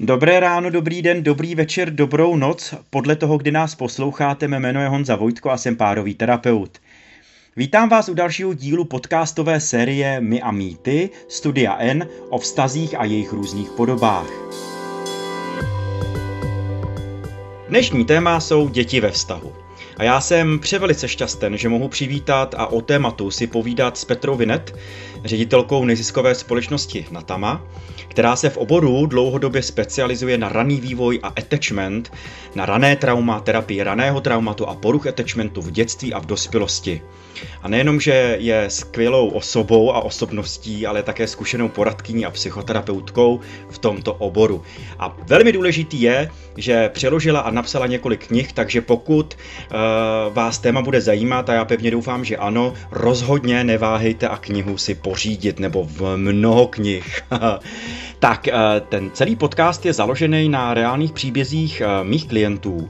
Dobré ráno, dobrý den, dobrý večer, dobrou noc. Podle toho, kdy nás posloucháte, mé jméno je Honza Vojtko a jsem párový terapeut. Vítám vás u dalšího dílu podcastové série My a mýty, Studia N o vztazích a jejich různých podobách. Dnešní téma jsou děti ve vztahu. A já jsem převelice šťasten, že mohu přivítat a o tématu si povídat s Petrou Vinet, ředitelkou neziskové společnosti Natama, která se v oboru dlouhodobě specializuje na raný vývoj a attachment, na rané trauma, terapii raného traumatu a poruch attachmentu v dětství a v dospělosti. A nejenom, že je skvělou osobou a osobností, ale také zkušenou poradkyní a psychoterapeutkou v tomto oboru. A velmi důležitý je, že přeložila a napsala několik knih, takže pokud uh, vás téma bude zajímat, a já pevně doufám, že ano, rozhodně neváhejte a knihu si pořídit, nebo v mnoho knih. tak, uh, ten celý podcast je založený na reálných příbězích uh, mých klientů.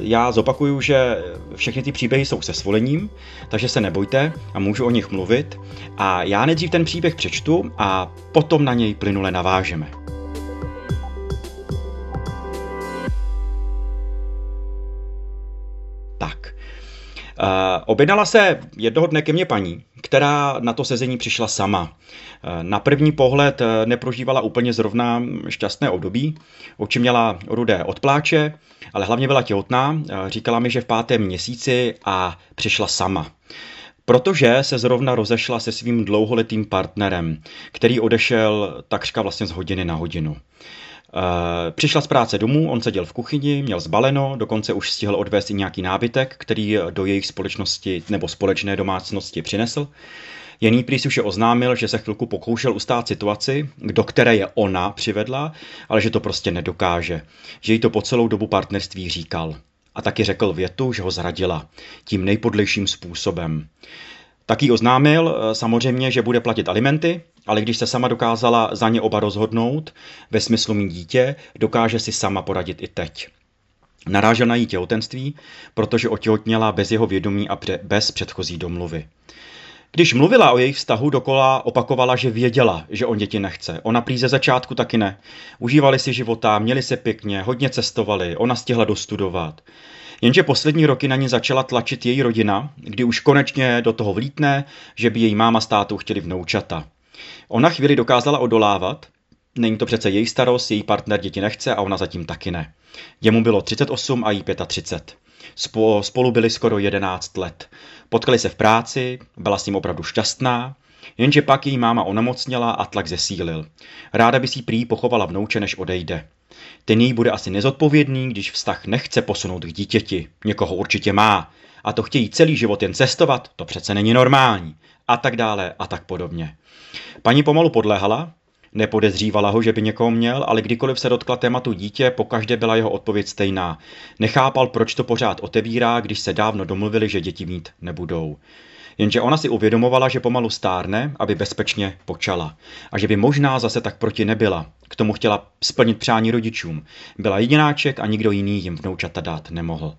Já zopakuju, že všechny ty příběhy jsou se svolením, takže se nebojte a můžu o nich mluvit. A já nejdřív ten příběh přečtu a potom na něj plynule navážeme. Uh, objednala se jednoho dne ke mně paní, která na to sezení přišla sama. Na první pohled uh, neprožívala úplně zrovna šťastné období. Oči měla rudé od pláče, ale hlavně byla těhotná. Říkala mi, že v pátém měsíci a přišla sama protože se zrovna rozešla se svým dlouholetým partnerem, který odešel takřka vlastně z hodiny na hodinu. Eh, přišla z práce domů, on seděl v kuchyni, měl zbaleno, dokonce už stihl odvést i nějaký nábytek, který do jejich společnosti nebo společné domácnosti přinesl. Jený prý už je oznámil, že se chvilku pokoušel ustát situaci, do které je ona přivedla, ale že to prostě nedokáže. Že jí to po celou dobu partnerství říkal. A taky řekl větu, že ho zradila. Tím nejpodlejším způsobem. Taky oznámil eh, samozřejmě, že bude platit alimenty, ale když se sama dokázala za ně oba rozhodnout, ve smyslu mít dítě, dokáže si sama poradit i teď. Narážel na její těhotenství, protože otěhotněla bez jeho vědomí a bez předchozí domluvy. Když mluvila o jejich vztahu, dokola opakovala, že věděla, že on děti nechce. Ona prý ze začátku taky ne. Užívali si života, měli se pěkně, hodně cestovali, ona stihla dostudovat. Jenže poslední roky na ní začala tlačit její rodina, kdy už konečně do toho vlítne, že by její máma s tátou chtěli vnoučata. Ona chvíli dokázala odolávat, není to přece její starost, její partner děti nechce a ona zatím taky ne. Jemu bylo 38 a jí 35. Spolu byli skoro 11 let. Potkali se v práci, byla s ním opravdu šťastná, jenže pak její máma onemocněla a tlak zesílil. Ráda by si prý pochovala vnouče, než odejde. Ten jí bude asi nezodpovědný, když vztah nechce posunout k dítěti. Někoho určitě má. A to chtějí celý život jen cestovat, to přece není normální. A tak dále a tak podobně. Paní pomalu podléhala, Nepodezřívala ho, že by někoho měl, ale kdykoliv se dotkla tématu dítě, pokaždé byla jeho odpověď stejná. Nechápal, proč to pořád otevírá, když se dávno domluvili, že děti mít nebudou. Jenže ona si uvědomovala, že pomalu stárne, aby bezpečně počala. A že by možná zase tak proti nebyla. K tomu chtěla splnit přání rodičům. Byla jedináček a nikdo jiný jim vnoučata dát nemohl.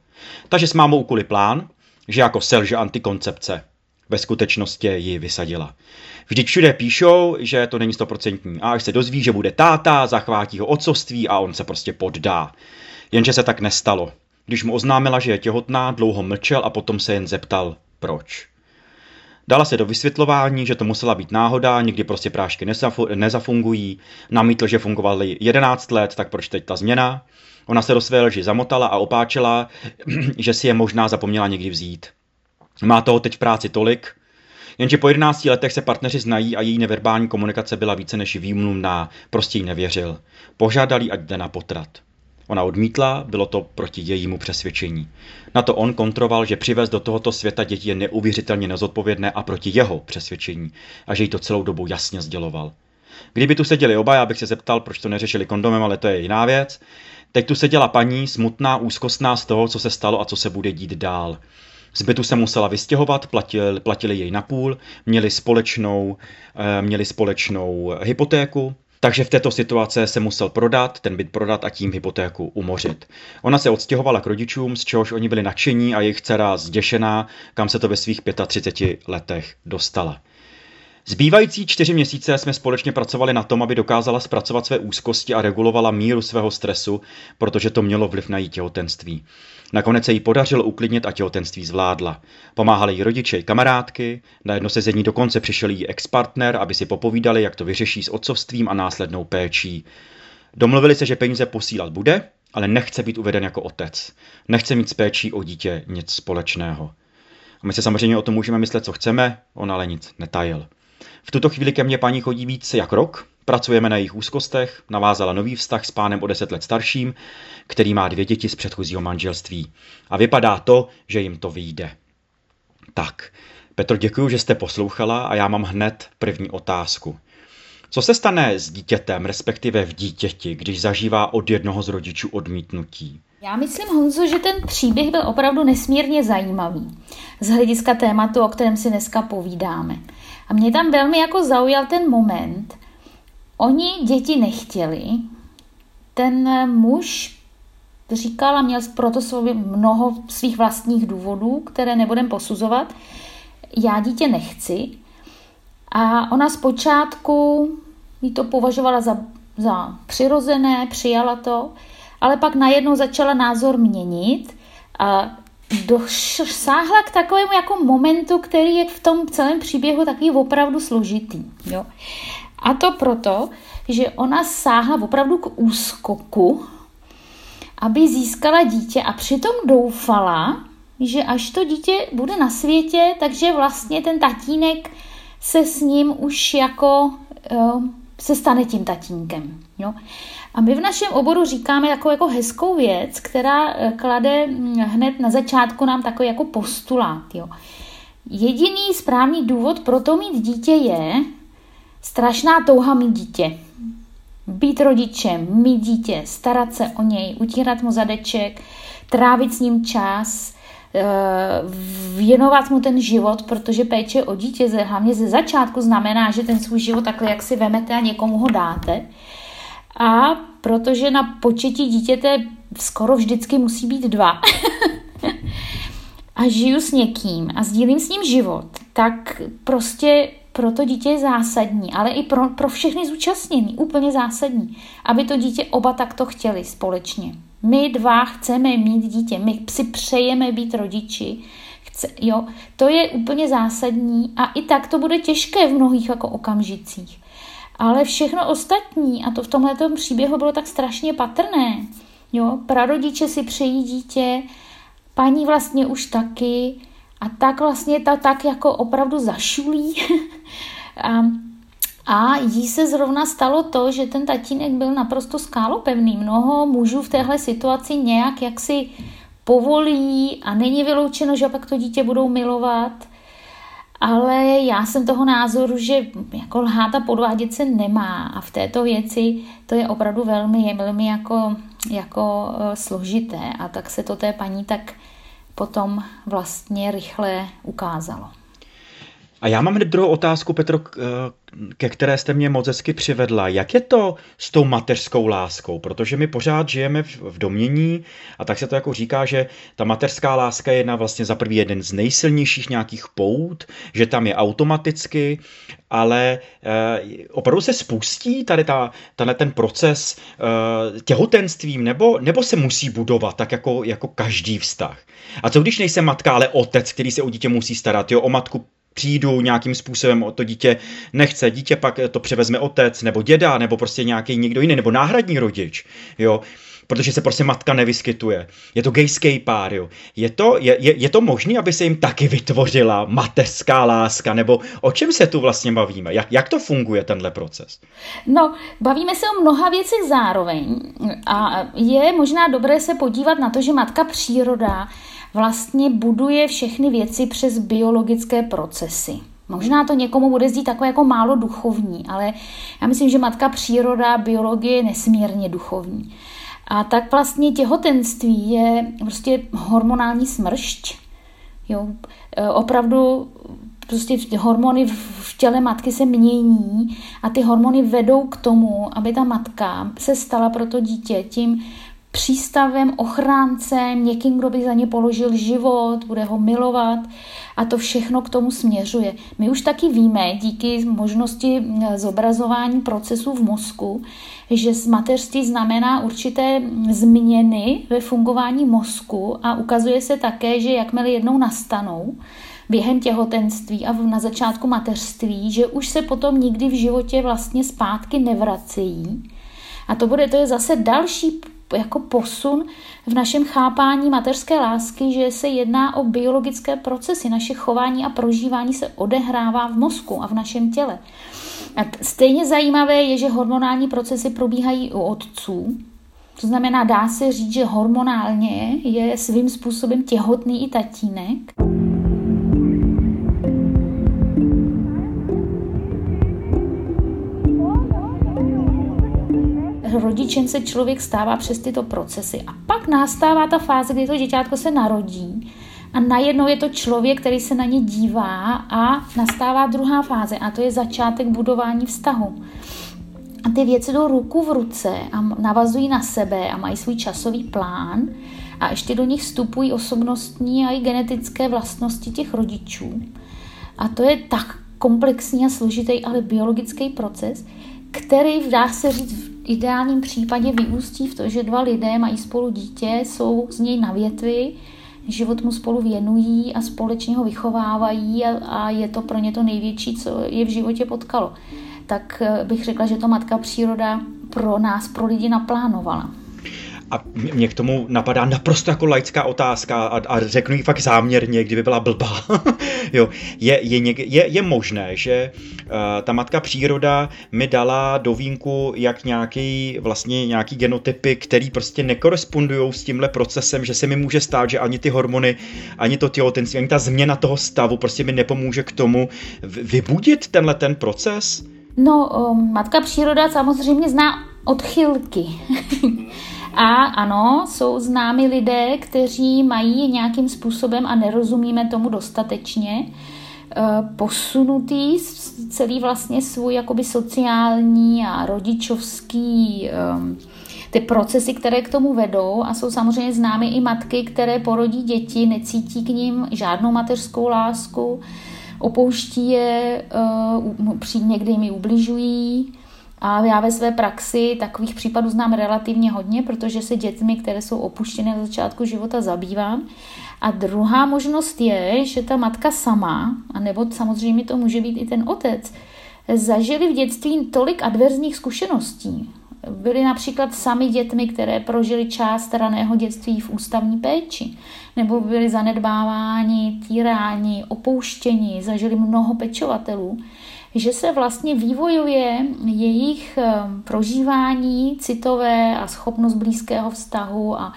Takže s mámou ukuli plán, že jako selže antikoncepce. Ve skutečnosti ji vysadila. Vždyť všude píšou, že to není stoprocentní. A až se dozví, že bude táta, zachvátí ho otcovství a on se prostě poddá. Jenže se tak nestalo. Když mu oznámila, že je těhotná, dlouho mlčel a potom se jen zeptal, proč. Dala se do vysvětlování, že to musela být náhoda, nikdy prostě prášky nezafungují, namítl, že fungovaly 11 let, tak proč teď ta změna? Ona se do své lži zamotala a opáčela, že si je možná zapomněla někdy vzít. Má toho teď v práci tolik, jenže po 11 letech se partneři znají a její neverbální komunikace byla více než výmluvná, prostě jí nevěřil. Požádali, ať jde na potrat. Ona odmítla, bylo to proti jejímu přesvědčení. Na to on kontroval, že přivez do tohoto světa děti je neuvěřitelně nezodpovědné a proti jeho přesvědčení a že jí to celou dobu jasně sděloval. Kdyby tu seděli oba, já bych se zeptal, proč to neřešili kondomem, ale to je jiná věc. Teď tu seděla paní, smutná, úzkostná z toho, co se stalo a co se bude dít dál. Z bytu se musela vystěhovat, platil, platili jej napůl, měli společnou, eh, měli společnou hypotéku, takže v této situaci se musel prodat, ten byt prodat a tím hypotéku umořit. Ona se odstěhovala k rodičům, z čehož oni byli nadšení a jejich dcera zděšená, kam se to ve svých 35 letech dostala. Zbývající čtyři měsíce jsme společně pracovali na tom, aby dokázala zpracovat své úzkosti a regulovala míru svého stresu, protože to mělo vliv na její těhotenství. Nakonec se jí podařilo uklidnit a těhotenství zvládla. Pomáhali jí rodiče i kamarádky, na jedno sezení dokonce přišel jí ex-partner, aby si popovídali, jak to vyřeší s otcovstvím a následnou péčí. Domluvili se, že peníze posílat bude, ale nechce být uveden jako otec. Nechce mít s péčí o dítě nic společného. A my se samozřejmě o tom můžeme myslet, co chceme, on ale nic netajil. V tuto chvíli ke mně paní chodí víc jak rok, pracujeme na jejich úzkostech, navázala nový vztah s pánem o deset let starším, který má dvě děti z předchozího manželství. A vypadá to, že jim to vyjde. Tak, Petro, děkuji, že jste poslouchala a já mám hned první otázku. Co se stane s dítětem, respektive v dítěti, když zažívá od jednoho z rodičů odmítnutí? Já myslím, Honzo, že ten příběh byl opravdu nesmírně zajímavý z hlediska tématu, o kterém si dneska povídáme. A mě tam velmi jako zaujal ten moment. Oni děti nechtěli, ten muž říkal a měl proto sobě mnoho svých vlastních důvodů, které nebudem posuzovat. Já dítě nechci. A ona zpočátku jí to považovala za, za přirozené, přijala to, ale pak najednou začala názor měnit a dosáhla k takovému jako momentu, který je v tom celém příběhu takový opravdu složitý. Jo? A to proto, že ona sáhla opravdu k úskoku, aby získala dítě a přitom doufala, že až to dítě bude na světě, takže vlastně ten tatínek se s ním už jako uh, se stane tím tatínkem. Jo? A my v našem oboru říkáme jako, jako hezkou věc, která eh, klade hm, hned na začátku nám takový jako postulát. Jo? Jediný správný důvod pro to mít dítě je strašná touha mít dítě. Být rodičem, mít dítě, starat se o něj, utírat mu zadeček, trávit s ním čas, eh, věnovat mu ten život, protože péče o dítě hlavně ze začátku znamená, že ten svůj život takhle jak si vemete a někomu ho dáte. A protože na početí dítěte skoro vždycky musí být dva a žiju s někým a sdílím s ním život, tak prostě pro to dítě je zásadní, ale i pro, pro všechny zúčastnění úplně zásadní, aby to dítě oba takto chtěli společně. My dva chceme mít dítě, my si přejeme být rodiči, chce, jo, to je úplně zásadní a i tak to bude těžké v mnohých jako okamžicích. Ale všechno ostatní, a to v tomhle příběhu bylo tak strašně patrné, jo, prarodiče si přejí dítě, paní vlastně už taky, a tak vlastně ta tak jako opravdu zašulí. a, a jí se zrovna stalo to, že ten tatínek byl naprosto skálopevný. Mnoho mužů v téhle situaci nějak jaksi povolí a není vyloučeno, že pak to dítě budou milovat. Ale já jsem toho názoru, že jako lhát a podvádět se nemá a v této věci to je opravdu velmi, velmi jako, jako uh, složité a tak se to té paní tak potom vlastně rychle ukázalo. A já mám hned druhou otázku, Petro, ke které jste mě moc hezky přivedla. Jak je to s tou mateřskou láskou? Protože my pořád žijeme v domění a tak se to jako říká, že ta mateřská láska je jedna vlastně za prvý jeden z nejsilnějších nějakých pout, že tam je automaticky, ale eh, opravdu se spustí tady ta, tenhle ten proces eh, těhotenstvím, nebo, nebo se musí budovat tak jako, jako každý vztah? A co když nejsem matka, ale otec, který se o dítě musí starat? Jo, o matku přijdu nějakým způsobem o to dítě nechce, dítě pak to převezme otec nebo děda nebo prostě nějaký někdo jiný nebo náhradní rodič, jo, protože se prostě matka nevyskytuje. Je to gejský pár, jo. Je to, je, je, je to možné, aby se jim taky vytvořila mateřská láska, nebo o čem se tu vlastně bavíme? Jak, jak to funguje, tenhle proces? No, bavíme se o mnoha věcech zároveň a je možná dobré se podívat na to, že matka příroda vlastně buduje všechny věci přes biologické procesy. Možná to někomu bude zdít takové jako málo duchovní, ale já myslím, že matka příroda, biologie je nesmírně duchovní. A tak vlastně těhotenství je prostě hormonální smršť. Jo, e, opravdu prostě hormony v těle matky se mění a ty hormony vedou k tomu, aby ta matka se stala pro to dítě tím přístavem, ochráncem, někým, kdo by za ně položil život, bude ho milovat A to všechno k tomu směřuje. My už taky víme, díky možnosti zobrazování procesů v mozku, že mateřství znamená určité změny ve fungování mozku a ukazuje se také, že jakmile jednou nastanou, během těhotenství a na začátku mateřství, že už se potom nikdy v životě vlastně zpátky nevracejí. A to bude, to je zase další jako posun v našem chápání mateřské lásky, že se jedná o biologické procesy. Naše chování a prožívání se odehrává v mozku a v našem těle. A stejně zajímavé je, že hormonální procesy probíhají u otců. To znamená, dá se říct, že hormonálně je svým způsobem těhotný i tatínek. Rodičem se člověk stává přes tyto procesy. A pak nastává ta fáze, kdy to děťátko se narodí a najednou je to člověk, který se na ně dívá a nastává druhá fáze a to je začátek budování vztahu. A ty věci jdou ruku v ruce a navazují na sebe a mají svůj časový plán a ještě do nich vstupují osobnostní a i genetické vlastnosti těch rodičů. A to je tak komplexní a složitý, ale biologický proces, který, dá se říct, ideálním případě vyústí v to, že dva lidé mají spolu dítě, jsou z něj na větvi, život mu spolu věnují a společně ho vychovávají a, a je to pro ně to největší, co je v životě potkalo. Tak eh, bych řekla, že to matka příroda pro nás, pro lidi naplánovala. A mě k tomu napadá naprosto jako laická otázka a, a řeknu ji fakt záměrně, kdyby byla blbá. jo, je, je, něk, je, je možné, že uh, ta matka příroda mi dala do vínku jak nějaký, vlastně nějaký genotypy, který prostě nekorespondují s tímhle procesem, že se mi může stát, že ani ty hormony, ani to těhotenství, ani ta změna toho stavu prostě mi nepomůže k tomu vybudit tenhle ten proces? No, um, matka příroda samozřejmě zná odchylky. A ano, jsou známi lidé, kteří mají nějakým způsobem, a nerozumíme tomu dostatečně, eh, posunutý celý vlastně svůj jakoby sociální a rodičovský ehm, ty procesy, které k tomu vedou. A jsou samozřejmě známy i matky, které porodí děti, necítí k ním žádnou mateřskou lásku, opouští je, eh, někdy jim ubližují, a já ve své praxi takových případů znám relativně hodně, protože se dětmi, které jsou opuštěny na začátku života, zabývám. A druhá možnost je, že ta matka sama, a nebo samozřejmě to může být i ten otec, zažili v dětství tolik adverzních zkušeností. Byli například sami dětmi, které prožili část raného dětství v ústavní péči, nebo byli zanedbáváni, týráni, opouštěni, zažili mnoho pečovatelů že se vlastně vývojuje jejich eh, prožívání citové a schopnost blízkého vztahu a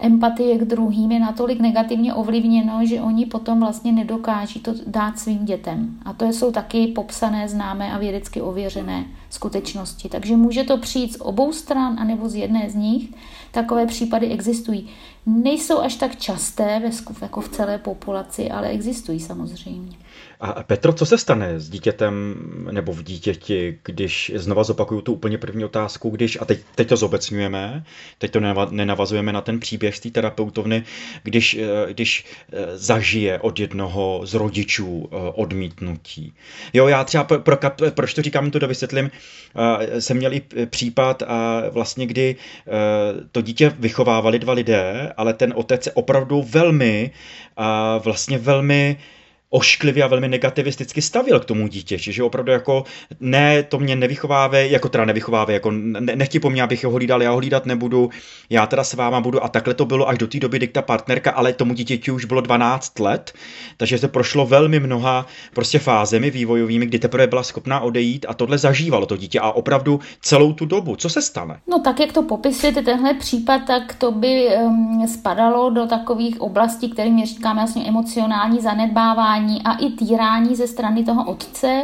empatie k druhým je natolik negativně ovlivněno, že oni potom vlastně nedokáží to dát svým dětem. A to jsou taky popsané, známé a vědecky ověřené skutečnosti. Takže může to přijít z obou stran, anebo z jedné z nich. Takové případy existují. Nejsou až tak časté jako v celé populaci, ale existují samozřejmě. A Petro, co se stane s dítětem nebo v dítěti, když znova zopakuju tu úplně první otázku, když, a teď, teď to zobecňujeme, teď to nenavazujeme na ten příběh z té terapeutovny, když, eh, když eh, zažije od jednoho z rodičů eh, odmítnutí. Jo, já třeba, pro, pro, proč to říkám, to dovysvětlím, jsem měl i případ, vlastně, kdy to dítě vychovávali dva lidé, ale ten otec se opravdu velmi, vlastně velmi ošklivě a velmi negativisticky stavil k tomu dítěti, že opravdu jako ne, to mě nevychováve, jako teda nevychováve, jako ne, nechtí po mně, abych ho hlídal, já ho hlídat nebudu, já teda s váma budu a takhle to bylo až do té doby, kdy ta partnerka, ale tomu dítěti už bylo 12 let, takže se prošlo velmi mnoha prostě fázemi vývojovými, kdy teprve byla schopná odejít a tohle zažívalo to dítě a opravdu celou tu dobu. Co se stane? No tak, jak to popisujete tenhle případ, tak to by um, spadalo do takových oblastí, kterým říkáme vlastně emocionální zanedbávání týrání a i týrání ze strany toho otce,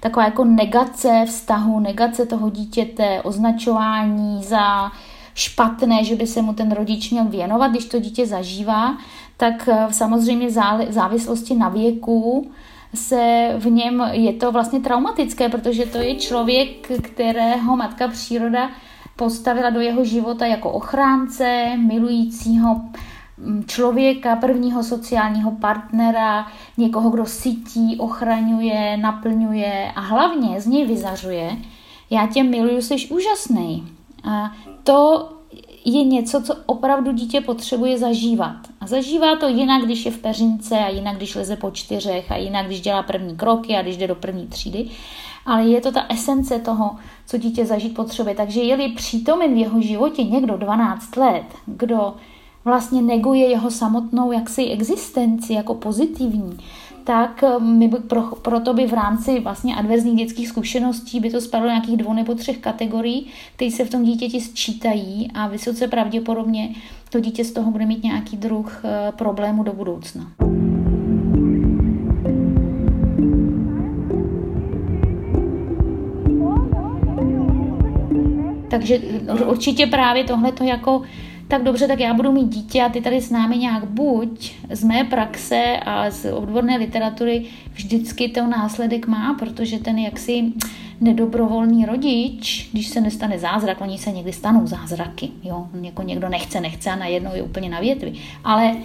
taková jako negace vztahu, negace toho dítěte, označování za špatné, že by se mu ten rodič měl věnovat, když to dítě zažívá, tak eh, samozřejmě v závislosti na věku se v něm je to vlastně traumatické, protože to je člověk, kterého matka příroda postavila do jeho života jako ochránce, milujícího, člověka, prvního sociálního partnera, někoho, kdo sytí, ochraňuje, naplňuje a hlavně z něj vyzařuje, já tě miluju, jsi úžasný. A to je něco, co opravdu dítě potřebuje zažívat. A zažívá to jinak, když je v peřince a jinak, když leze po čtyřech a jinak, když dělá první kroky a když jde do první třídy. Ale je to ta esence toho, co dítě zažít potřebuje. Takže je-li přítomen v jeho životě někdo 12 let, kdo vlastně neguje jeho samotnou jaksi existenci jako pozitivní, tak eh, my by pro, proto by v rámci vlastně adverzních dětských zkušeností by to spadlo nějakých dvou nebo třech kategorií, které se v tom dítěti sčítají a vysoce pravděpodobně to dítě z toho bude mít nějaký druh eh, problému do budoucna. Takže určitě právě tohle to jako tak dobře, tak já budu mít dítě a ty tady s námi nějak buď z mé praxe a z odborné literatury vždycky to následek má, protože ten jaksi nedobrovolný rodič, když se nestane zázrak, oni se někdy stanou zázraky, jo, jako někdo nechce, nechce a najednou je úplně na větvi, ale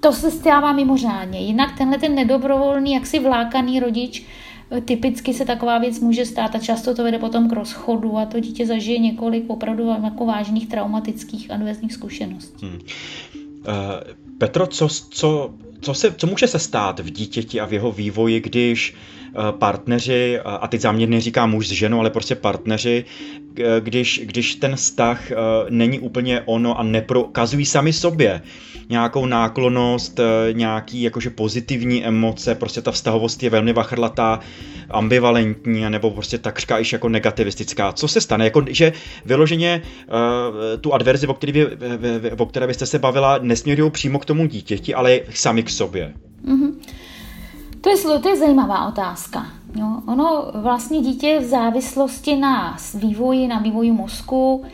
to se stává mimořádně. Jinak tenhle ten nedobrovolný, jaksi vlákaný rodič Typicky se taková věc může stát a často to vede potom k rozchodu a to dítě zažije několik opravdu jako vážných traumatických adverzních zkušeností. Hmm. Uh, Petro, co, co, co, se, co může se stát v dítěti a v jeho vývoji, když Eh, partneři, a teď záměrně říkám muž s ženou, ale prostě partneři, když, když ten vztah eh, není úplně ono a neprokazují sami sobě nějakou náklonost, eh, nějaký jakože pozitivní emoce, prostě ta vztahovost je velmi vachrlatá, ambivalentní, nebo prostě takřka již jako negativistická. Co se stane? Jako, že vyloženě uh, tu adverzi, o které, vy, o které byste se bavila, nesměrují přímo k tomu dítěti, ale sami k sobě. Mm-hmm. To je, to je zajímavá otázka. Jo. Ono vlastně dítě v závislosti na vývoji, na vývoji mozku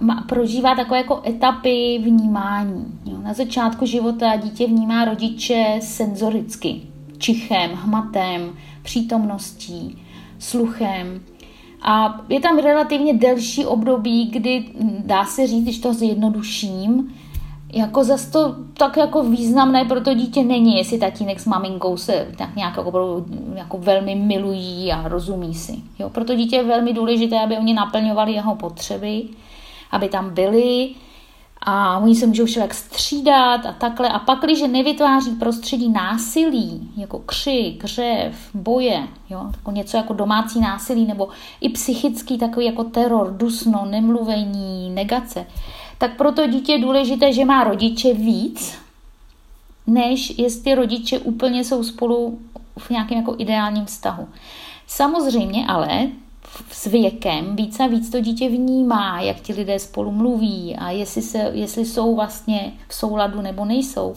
má, prožívá takové jako etapy vnímání. Jo. Na začátku života dítě vnímá rodiče senzoricky, čichem, hmatem, přítomností, sluchem. A je tam relativně delší období, kdy dá se říct, když to zjednoduším, jako zase to tak jako významné pro to dítě není, jestli tatínek s maminkou se tak nějak jako, jako velmi milují a rozumí si. Jo, pro to dítě je velmi důležité, aby oni naplňovali jeho potřeby, aby tam byli a oni se můžou všelijak střídat a takhle. A pak, když nevytváří prostředí násilí, jako křik, řev, boje, jo, jako něco jako domácí násilí nebo i psychický takový jako teror, dusno, nemluvení, negace, tak pro to dítě je důležité, že má rodiče víc, než jestli rodiče úplně jsou spolu v nějakém jako ideálním vztahu. Samozřejmě ale s věkem víc a víc to dítě vnímá, jak ti lidé spolu mluví a jestli, se, jestli jsou vlastně v souladu nebo nejsou.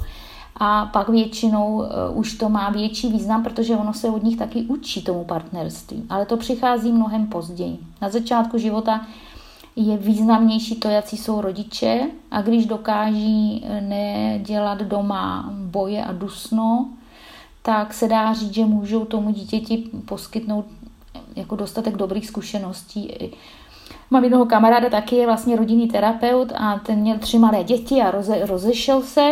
A pak většinou uh, už to má větší význam, protože ono se od nich taky učí tomu partnerství. Ale to přichází mnohem později. Na začátku života je významnější to, jaký jsou rodiče a když dokáží eh, nedělat doma boje a dusno, tak se dá říct, že můžou tomu dítěti poskytnout eh, jako dostatek dobrých zkušeností. Mám jednoho kamaráda, taky je vlastně rodinný terapeut a ten měl tři malé děti a roze, rozešel se,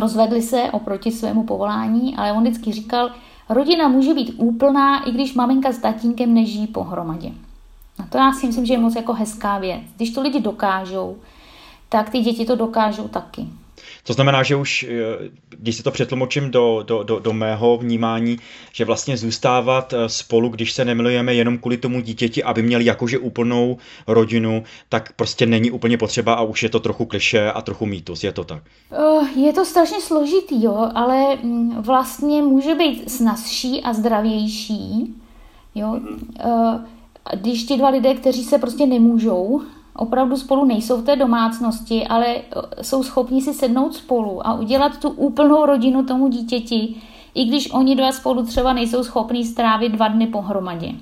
rozvedli se oproti svému povolání, ale on vždycky říkal, rodina může být úplná, i když maminka s tatínkem nežijí pohromadě. A to já si myslím, že je moc jako hezká věc. Když to lidi dokážou, tak ty děti to dokážou taky. To znamená, že už, eh, když si to přetlumočím do, do, do, do mého vnímání, že vlastně zůstávat eh, spolu, když se nemilujeme jenom kvůli tomu dítěti, aby měli jakože úplnou rodinu, tak prostě není úplně potřeba a už je to trochu kliše a trochu mýtus. Je to tak? Eh, je to strašně složitý, jo, ale mm, vlastně může být snazší a zdravější. Jo. Uh, když ti dva lidé, kteří se prostě nemůžou, opravdu spolu nejsou v té domácnosti, ale e, jsou schopni si sednout spolu a udělat tu úplnou rodinu tomu dítěti, i když oni dva spolu třeba nejsou schopni strávit dva dny pohromadě.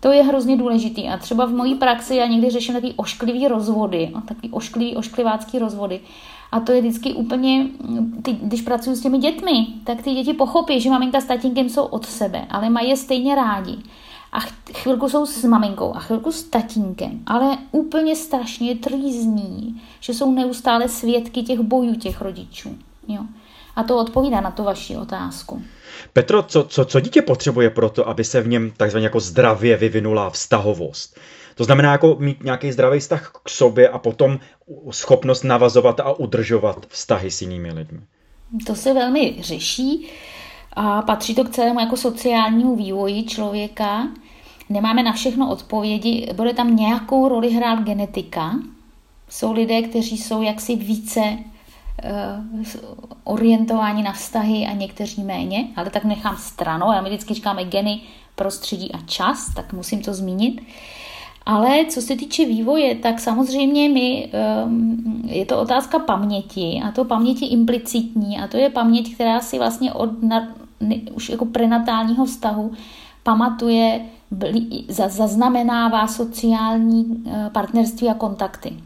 To je hrozně důležitý a třeba v mojí praxi já někdy řeším takový ošklivý rozvody, no, takový ošklivý, ošklivácký rozvody. A to je vždycky úplně, ty, když pracuji s těmi dětmi, tak ty děti pochopí, že maminka s tatínkem jsou od sebe, ale mají je stejně rádi a chvilku jsou s maminkou a chvilku s tatínkem, ale úplně strašně trýzní, že jsou neustále svědky těch bojů těch rodičů. Jo. A to odpovídá na tu vaši otázku. Petro, co, co, co dítě potřebuje pro to, aby se v něm takzvaně jako zdravě vyvinula vztahovost? To znamená jako mít nějaký zdravý vztah k sobě a potom schopnost navazovat a udržovat vztahy s jinými lidmi. To se velmi řeší a patří to k celému jako sociálnímu vývoji člověka. Nemáme na všechno odpovědi, bude tam nějakou roli hrát genetika. Jsou lidé, kteří jsou jaksi více uh, orientováni na vztahy a někteří méně, ale tak nechám stranou. Já my vždycky říkáme geny, prostředí a čas, tak musím to zmínit. Ale co se týče vývoje, tak samozřejmě my, ehm, je to otázka paměti a to paměti implicitní a to je paměť, která si vlastně od na, už jako prenatálního vztahu pamatuje, zaznamenává sociální eh, partnerství a kontakty.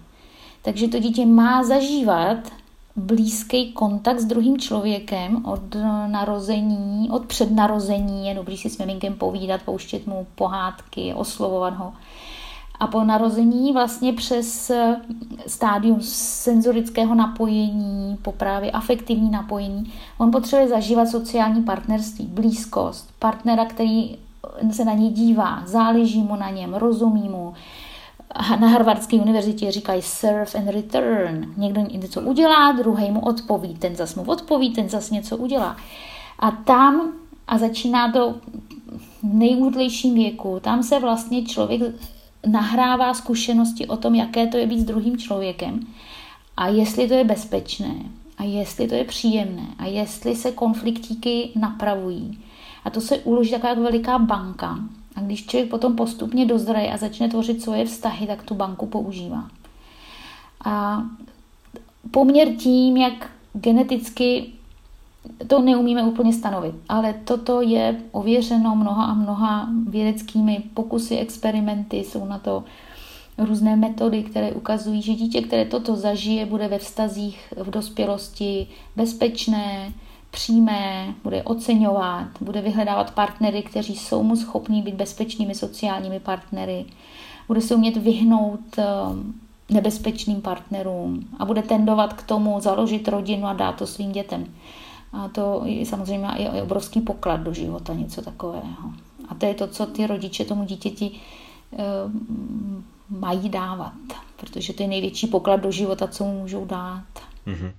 Takže to dítě má zažívat blízký kontakt s druhým člověkem od narození, od přednarození, je dobrý si s miminkem povídat, pouštět mu pohádky, oslovovat ho a po narození vlastně přes eh, stádium senzorického napojení, po právě afektivní napojení, on potřebuje zažívat sociální partnerství, blízkost, partnera, který se na něj dívá, záleží mu na něm, rozumí mu. Na Harvardské univerzitě říkají serve and return. Někdo něco udělá, druhý mu odpoví, ten zas mu odpoví, ten zas něco udělá. A tam, a začíná to v nejúdlejším věku, tam se vlastně člověk nahrává zkušenosti o tom, jaké to je být s druhým člověkem a jestli to je bezpečné a jestli to je příjemné a jestli se konfliktíky napravují. A to se uloží taková jako veliká banka. A když člověk potom postupně dozraje a začne tvořit svoje vztahy, tak tu banku používá. A poměr tím, jak geneticky to neumíme úplně stanovit, ale toto je ověřeno mnoha a mnoha vědeckými pokusy, experimenty, jsou na to různé metody, které ukazují, že dítě, které toto zažije, bude ve vztazích v dospělosti bezpečné, přímé, bude oceňovat, bude vyhledávat partnery, kteří jsou mu schopní být bezpečnými sociálními partnery, bude se umět vyhnout eh, nebezpečným partnerům a bude tendovat k tomu založit rodinu a dát to svým dětem. A to je samozřejmě je obrovský poklad do života, něco takového. A to je to, co ty rodiče tomu dítěti e, mají dávat, protože to je největší poklad do života, co mu můžou dát. Mm-hmm.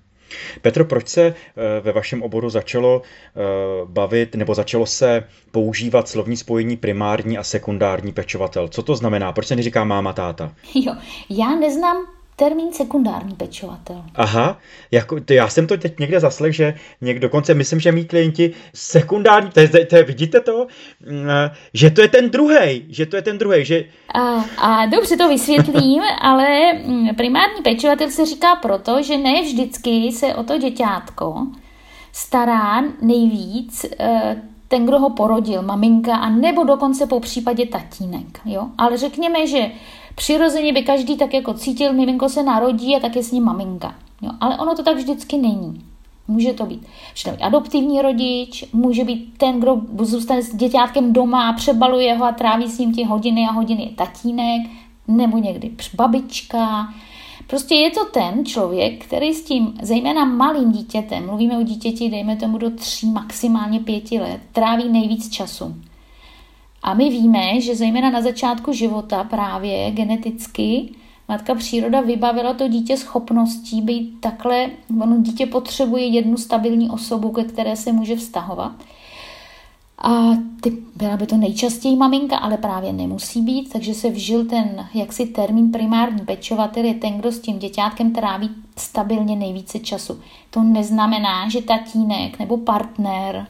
Petro, proč se eh, ve vašem oboru začalo eh, bavit nebo začalo se používat slovní spojení primární a sekundární pečovatel? Co to znamená? Proč se neříká máma, táta? Jo, já neznám termín sekundární pečovatel. Aha, jako, to já jsem to teď někde zaslech, že někdo, dokonce myslím, že mý klienti sekundární, to je, to je, vidíte to, mm, že to je ten druhý, že to je ten druhý, že... A, a dobře to vysvětlím, ale mm, primární pečovatel se říká proto, že ne vždycky se o to děťátko stará nejvíc eh, ten, kdo ho porodil, maminka, a nebo dokonce po případě tatínek. Jo? Ale řekněme, že Přirozeně by každý tak jako cítil, miminko se narodí a tak je s ním maminka. Jo, ale ono to tak vždycky není. Může to být adoptivní rodič, může být ten, kdo zůstane s děťátkem doma a přebaluje ho a tráví s ním ty hodiny a hodiny tatínek, nebo někdy babička. Prostě je to ten člověk, který s tím, zejména malým dítětem, mluvíme o dítěti, dejme tomu do tří, maximálně pěti let, tráví nejvíc času. A my víme, že zejména na začátku života právě geneticky matka příroda vybavila to dítě schopností být takhle, ono dítě potřebuje jednu stabilní osobu, ke které se může vztahovat. A ty, byla by to nejčastěji maminka, ale právě nemusí být, takže se vžil ten jaksi termín primární pečovatel je ten, kdo s tím děťátkem tráví stabilně nejvíce času. To neznamená, že tatínek nebo partner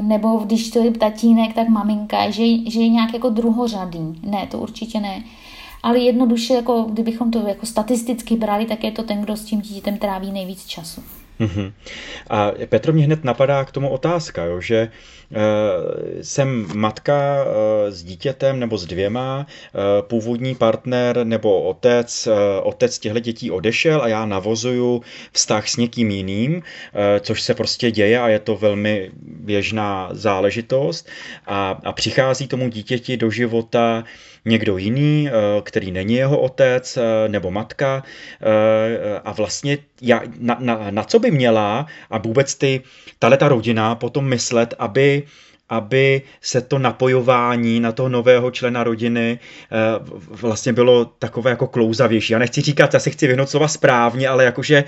nebo když to je tatínek, tak maminka, že, že je nějak jako druhořadý. Ne, to určitě ne. Ale jednoduše, jako kdybychom to jako statisticky brali, tak je to ten, kdo s tím dítětem tráví nejvíc času. Mm-hmm. A Petro, mě hned napadá k tomu otázka, jo, že Eh, jsem matka eh, s dítětem nebo s dvěma, eh, původní partner nebo otec, otec těchto dětí odešel a já navozuju vztah s někým jiným, což se prostě děje a je to velmi běžná záležitost a, a přichází tomu dítěti do života někdo jiný, který není jeho otec nebo matka a vlastně já, na, na, na co by měla a vůbec ty, tahle rodina potom myslet, aby aby se to napojování na toho nového člena rodiny eh, vlastně bylo takové jako klouzavější. Já nechci říkat, já se chci vyhnout slova správně, ale jakože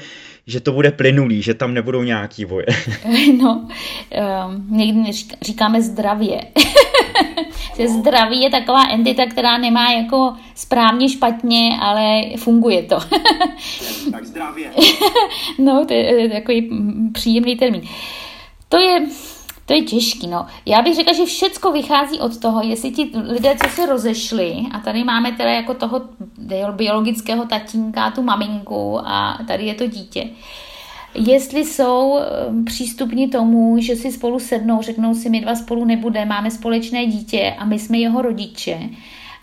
že to bude plynulý, že tam nebudou nějaký voje. No, um, někdy říkáme zdravě. že zdraví je taková entita, která nemá jako správně špatně, ale funguje to. tak zdravě. no, to je takový příjemný termín. To je to je těžký, no. Já bych řekla, že všecko vychází od toho, jestli ti lidé, co se rozešli, a tady máme teda jako toho biologického tatínka, tu maminku a tady je to dítě, jestli jsou um, přístupní tomu, že si spolu sednou, řeknou si, my dva spolu nebude, máme společné dítě a my jsme jeho rodiče.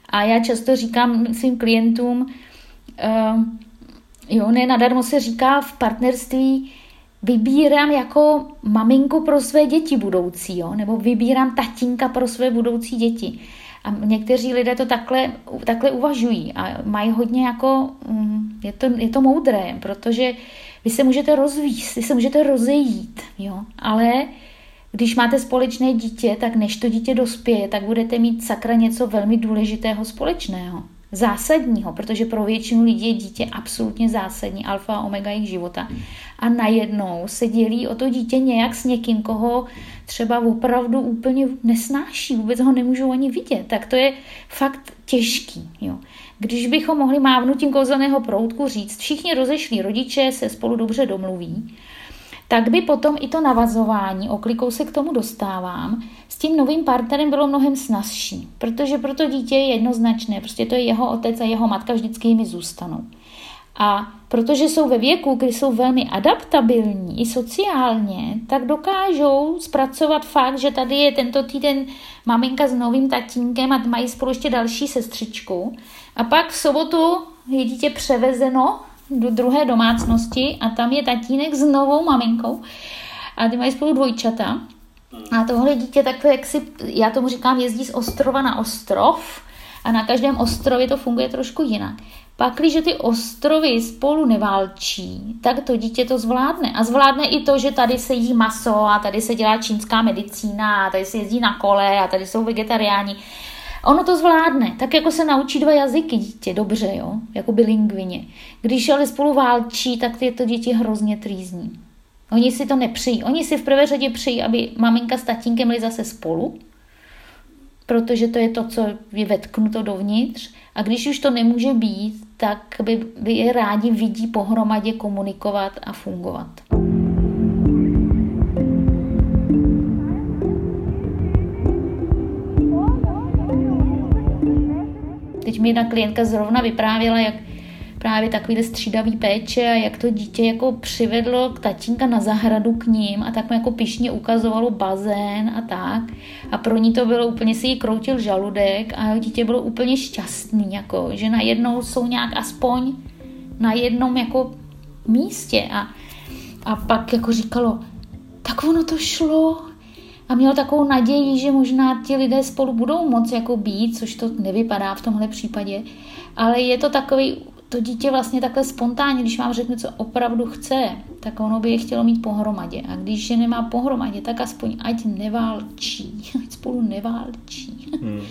A já často říkám svým klientům, uh, jo, ne nadarmo se říká v partnerství, vybírám jako maminku pro své děti budoucí, jo? nebo vybírám tatínka pro své budoucí děti. A někteří lidé to takhle, takhle uvažují a mají hodně jako, mm, je to, je to moudré, protože vy se můžete rozvíjet, vy se můžete rozejít, jo? ale když máte společné dítě, tak než to dítě dospěje, tak budete mít sakra něco velmi důležitého společného zásadního, protože pro většinu lidí je dítě absolutně zásadní, alfa a omega jejich života. A najednou se dělí o to dítě nějak s někým, koho třeba opravdu úplně nesnáší, vůbec ho nemůžou ani vidět. Tak to je fakt těžký. Jo. Když bychom mohli mávnutím kouzelného proutku říct, všichni rozešlí rodiče se spolu dobře domluví, tak by potom i to navazování, oklikou se k tomu dostávám, s tím novým partnerem bylo mnohem snazší, protože pro to dítě je jednoznačné, prostě to je jeho otec a jeho matka vždycky jimi zůstanou. A protože jsou ve věku, kdy jsou velmi adaptabilní i sociálně, tak dokážou zpracovat fakt, že tady je tento týden maminka s novým tatínkem a mají spolu ještě další sestřičku. A pak v sobotu je dítě převezeno do druhé domácnosti a tam je tatínek s novou maminkou a ty mají spolu dvojčata. A tohle dítě takhle, jak si, já tomu říkám, jezdí z ostrova na ostrov a na každém ostrově to funguje trošku jinak. Pak, když ty ostrovy spolu neválčí, tak to dítě to zvládne. A zvládne i to, že tady se jí maso a tady se dělá čínská medicína a tady se jezdí na kole a tady jsou vegetariáni. Ono to zvládne, tak jako se naučí dva jazyky dítě, dobře, jo, jako bilingvině. Když ale spolu válčí, tak ty to děti hrozně trýzní. Oni si to nepřijí. Oni si v prvé řadě přijí, aby maminka s tatínkem byli zase spolu, protože to je to, co je vetknuto dovnitř. A když už to nemůže být, tak by, by je rádi vidí pohromadě komunikovat a fungovat. Teď mi jedna klientka zrovna vyprávěla, jak právě takovýhle střídavý péče a jak to dítě jako přivedlo k tatínka na zahradu k ním a tak mu jako pišně ukazovalo bazén a tak. A pro ní to bylo úplně, si jí kroutil žaludek a dítě bylo úplně šťastný, jako, že najednou jsou nějak aspoň na jednom jako místě. A, a pak jako říkalo, tak ono to šlo, a měl takovou naději, že možná ti lidé spolu budou moc jako být, což to nevypadá v tomhle případě, ale je to takový, to dítě vlastně takhle spontánně, když vám řekne, co opravdu chce, tak ono by je chtělo mít pohromadě. A když je nemá pohromadě, tak aspoň ať neválčí, ať spolu neválčí. Hmm.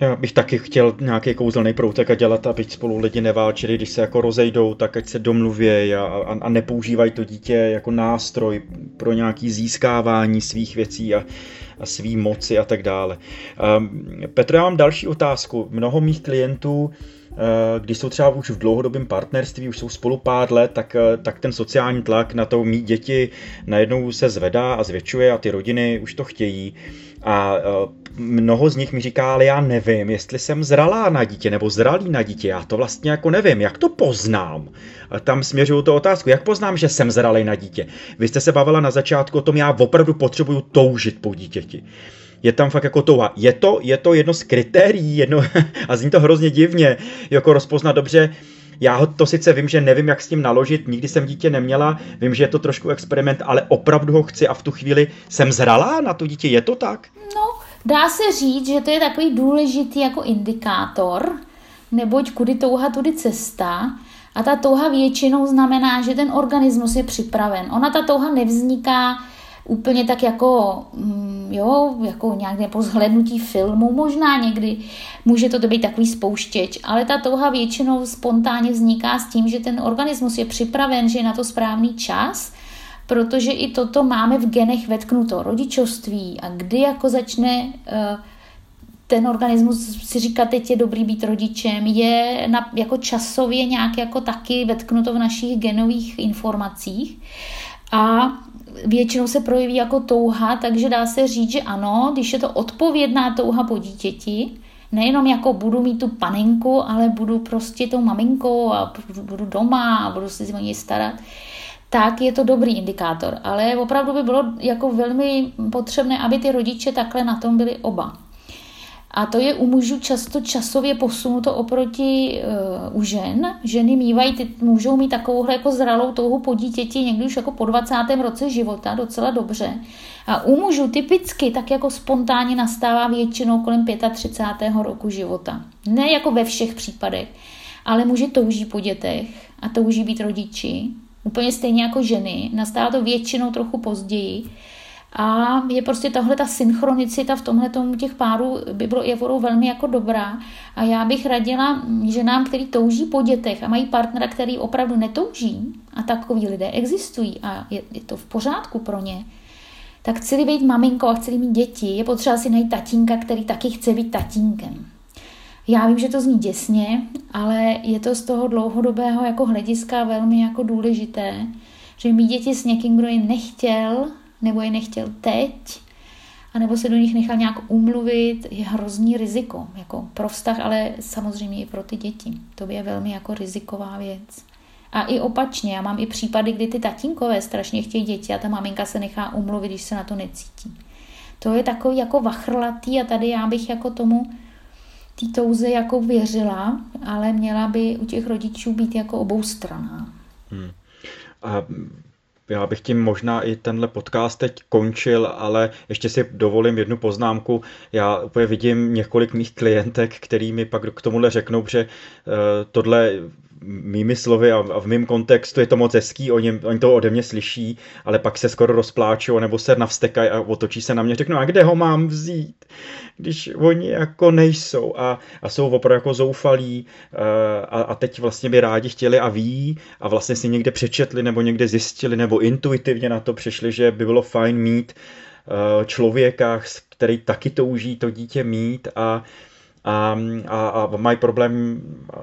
Já bych taky chtěl nějaký kouzelný proutek a dělat, aby spolu lidi neválčili, když se jako rozejdou, tak ať se domluvějí a, a, a nepoužívají to dítě jako nástroj pro nějaký získávání svých věcí a, a svý moci a tak dále. Um, Petr, já mám další otázku. Mnoho mých klientů když jsou třeba už v dlouhodobém partnerství, už jsou spolu pár let, tak, eh, tak ten sociální tlak na to mít děti najednou se zvedá a zvětšuje a ty rodiny už to chtějí. A mnoho z nich mi říká, ale já nevím, jestli jsem zralá na dítě nebo zralý na dítě, já to vlastně jako nevím, jak to poznám. Tam směřuju to otázku, jak poznám, že jsem zralý na dítě. Vy jste se bavila na začátku o tom, já opravdu potřebuju toužit po dítěti je tam fakt jako touha. Je to, je to jedno z kritérií, jedno, a zní to hrozně divně, jako rozpoznat dobře, já to sice vím, že nevím, jak s tím naložit, nikdy jsem dítě neměla, vím, že je to trošku experiment, ale opravdu ho chci a v tu chvíli jsem zralá na to dítě, je to tak? No, dá se říct, že to je takový důležitý jako indikátor, neboť kudy touha, tudy cesta. A ta touha většinou znamená, že ten organismus je připraven. Ona ta touha nevzniká úplně tak jako, mm, jo, jako nějak zhlednutí filmu, možná někdy může to být takový spouštěč, ale ta touha většinou spontánně vzniká s tím, že ten organismus je připraven, že je na to správný čas, protože i toto máme v genech vetknuto, rodičovství a kdy jako začne uh, ten organismus si říká, teď je dobrý být rodičem, je na, jako časově nějak jako taky vetknuto v našich genových informacích. A většinou se projeví jako touha, takže dá se říct, že ano, když je to odpovědná touha po dítěti, nejenom jako budu mít tu panenku, ale budu prostě tou maminkou a budu doma a budu se o něj starat, tak je to dobrý indikátor. Ale opravdu by bylo jako velmi potřebné, aby ty rodiče takhle na tom byli oba. A to je u mužů často časově posunuto oproti uh, u žen. Ženy mývají, ty, můžou mít takovouhle jako zralou touhu po dítěti někdy už jako po 20. roce života, docela dobře. A u mužů typicky tak jako spontánně nastává většinou kolem 35. roku života. Ne jako ve všech případech, ale muži touží po dětech a touží být rodiči. Úplně stejně jako ženy. Nastává to většinou trochu později. A je prostě tahle ta synchronicita v tomhle těch párů by bylo je velmi jako dobrá. A já bych radila ženám, který touží po dětech a mají partnera, který opravdu netouží, a takový lidé existují a je, je to v pořádku pro ně, tak chci být maminkou a chci mít děti, je potřeba si najít tatínka, který taky chce být tatínkem. Já vím, že to zní děsně, ale je to z toho dlouhodobého jako hlediska velmi jako důležité, že mít děti s někým, kdo je nechtěl, nebo je nechtěl teď, anebo se do nich nechal nějak umluvit, je hrozný riziko. Jako pro vztah, ale samozřejmě i pro ty děti. To je velmi jako riziková věc. A i opačně, já mám i případy, kdy ty tatínkové strašně chtějí děti a ta maminka se nechá umluvit, když se na to necítí. To je takový jako vachrlatý a tady já bych jako tomu té touze jako věřila, ale měla by u těch rodičů být jako oboustraná. Hmm. A já bych tím možná i tenhle podcast teď končil, ale ještě si dovolím jednu poznámku. Já úplně vidím několik mých klientek, který mi pak k tomuhle řeknou, že eh, tohle mými slovy a v mém kontextu je to moc hezký, oni, oni to ode mě slyší, ale pak se skoro rozpláčou nebo se navstekají a otočí se na mě, řeknou, a kde ho mám vzít, když oni jako nejsou? A, a jsou opravdu jako zoufalí eh, a, a teď vlastně by rádi chtěli a ví a vlastně si někde přečetli nebo někde zjistili nebo intuitivně na to přišli, že by bylo fajn mít eh, člověka, který taky touží to dítě mít a a, a, a mají problém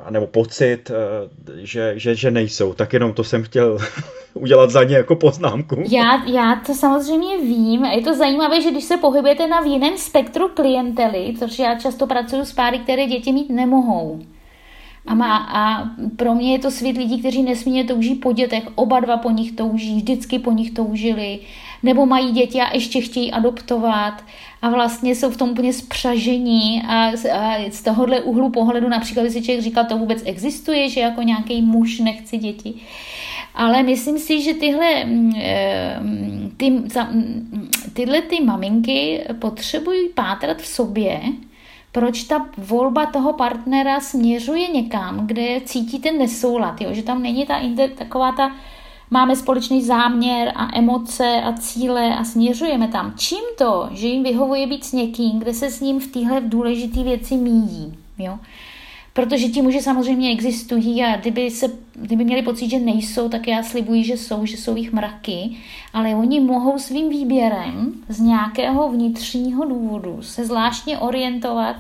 nebo pocit, eh, že, že, že nejsou. Tak jenom to jsem chtěl udělat za ně jako poznámku. Já, já to samozřejmě vím. Je to zajímavé, že když se pohybujete na v jiném spektru klientely, protože já často pracuji s páry, které děti mít nemohou. A, má, a pro mě je to svět lidí, kteří nesmírně touží po dětech, oba dva po nich touží, vždycky po nich toužili, nebo mají děti a ještě chtějí adoptovat a vlastně jsou v tom úplně spřažení a, a z tohohle úhlu pohledu například by si člověk říkal, to vůbec existuje, že jako nějaký muž nechce děti. Ale myslím si, že tyhle, mm, eh, ty, mm, tyhle ty maminky potřebují pátrat v sobě, proč ta volba toho partnera směřuje někam, kde cítí ten nesoulad, jo? že tam není ta taková ta máme společný záměr a emoce a cíle a směřujeme tam. Čím to, že jim vyhovuje být s někým, kde se s ním v téhle důležité věci míjí. Jo? Protože ti muži samozřejmě existují a kdyby, se, kdyby měli pocit, že nejsou, tak já slibuji, že jsou, že jsou jich mraky, ale oni mohou svým výběrem z nějakého vnitřního důvodu se zvláštně orientovat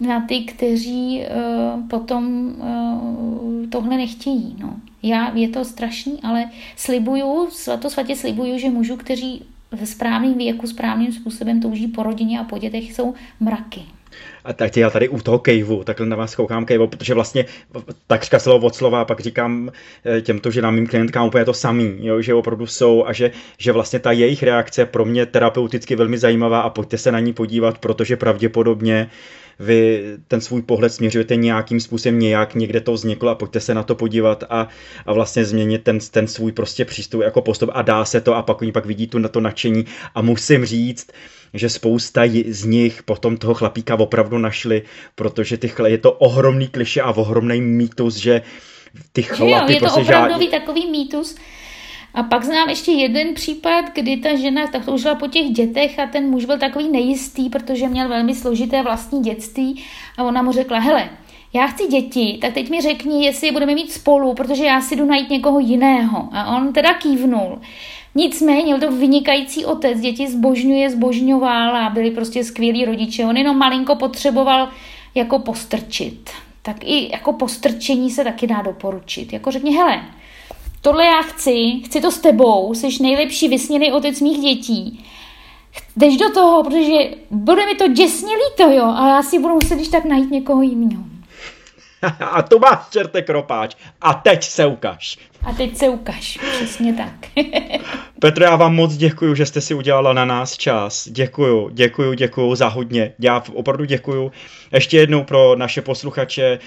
na ty, kteří uh, potom uh, tohle nechtějí. No. Já, je to strašný, ale slibuju, svato svatě slibuju, že mužů, kteří ve správným věku, správným způsobem touží po rodině a po dětech, jsou mraky. A tak já tady u toho kejvu, takhle na vás koukám kejvu, protože vlastně takřka slovo od slova pak říkám eh, těmto ženám, mým klientkám úplně to samý, jo, že opravdu jsou a že, že vlastně ta jejich reakce pro mě terapeuticky velmi zajímavá a pojďte se na ní podívat, protože pravděpodobně vy ten svůj pohled směřujete nějakým způsobem, nějak někde to vzniklo a pojďte se na to podívat a, a vlastně změnit ten, ten svůj prostě přístup jako postup a dá se to a pak oni pak vidí tu na to nadšení. A musím říct, že spousta z nich potom toho chlapíka opravdu našli, protože ty chle, je to ohromný kliše a ohromný mýtus, že ty chlapy jo, je to prostě opravdový žádný... takový mýtus, a pak znám ještě jeden případ, kdy ta žena tak toužila po těch dětech a ten muž byl takový nejistý, protože měl velmi složité vlastní dětství a ona mu řekla, hele, já chci děti, tak teď mi řekni, jestli je budeme mít spolu, protože já si jdu najít někoho jiného. A on teda kývnul. Nicméně to vynikající otec, děti zbožňuje, zbožňoval a byli prostě skvělí rodiče. On jenom malinko potřeboval jako postrčit. Tak i jako postrčení se taky dá doporučit. Jako řekni, hele, tohle já chci, chci to s tebou, jsi nejlepší vysněný otec mých dětí. Jdeš do toho, protože bude mi to děsně líto, jo, a já si budu muset když tak najít někoho jiného. A to máš, čerte kropáč. A teď se ukaž. A teď se ukaž, přesně tak. Petro, já vám moc děkuji, že jste si udělala na nás čas. Děkuju, děkuju, děkuju za hodně. Já opravdu děkuju. Ještě jednou pro naše posluchače.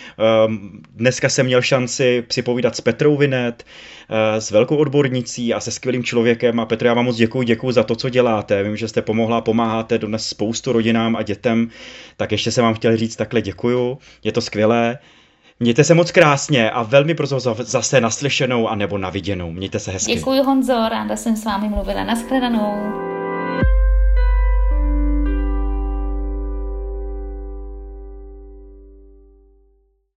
Ehm, dneska jsem měl šanci připovídat s Petrou Vinet, eh, s velkou odbornicí a se skvělým člověkem. A Petro, já vám moc děkuji, děkuji za to, co děláte. Vím, že jste pomohla, pomáháte dnes spoustu rodinám a dětem. Tak ještě jsem vám chtěl říct takhle děkuju. Je to skvělé. Mějte se moc krásně a velmi brzo zase naslyšenou a nebo naviděnou. Mějte se hezky. Děkuji Honzo, ráda jsem s vámi mluvila. Naschledanou.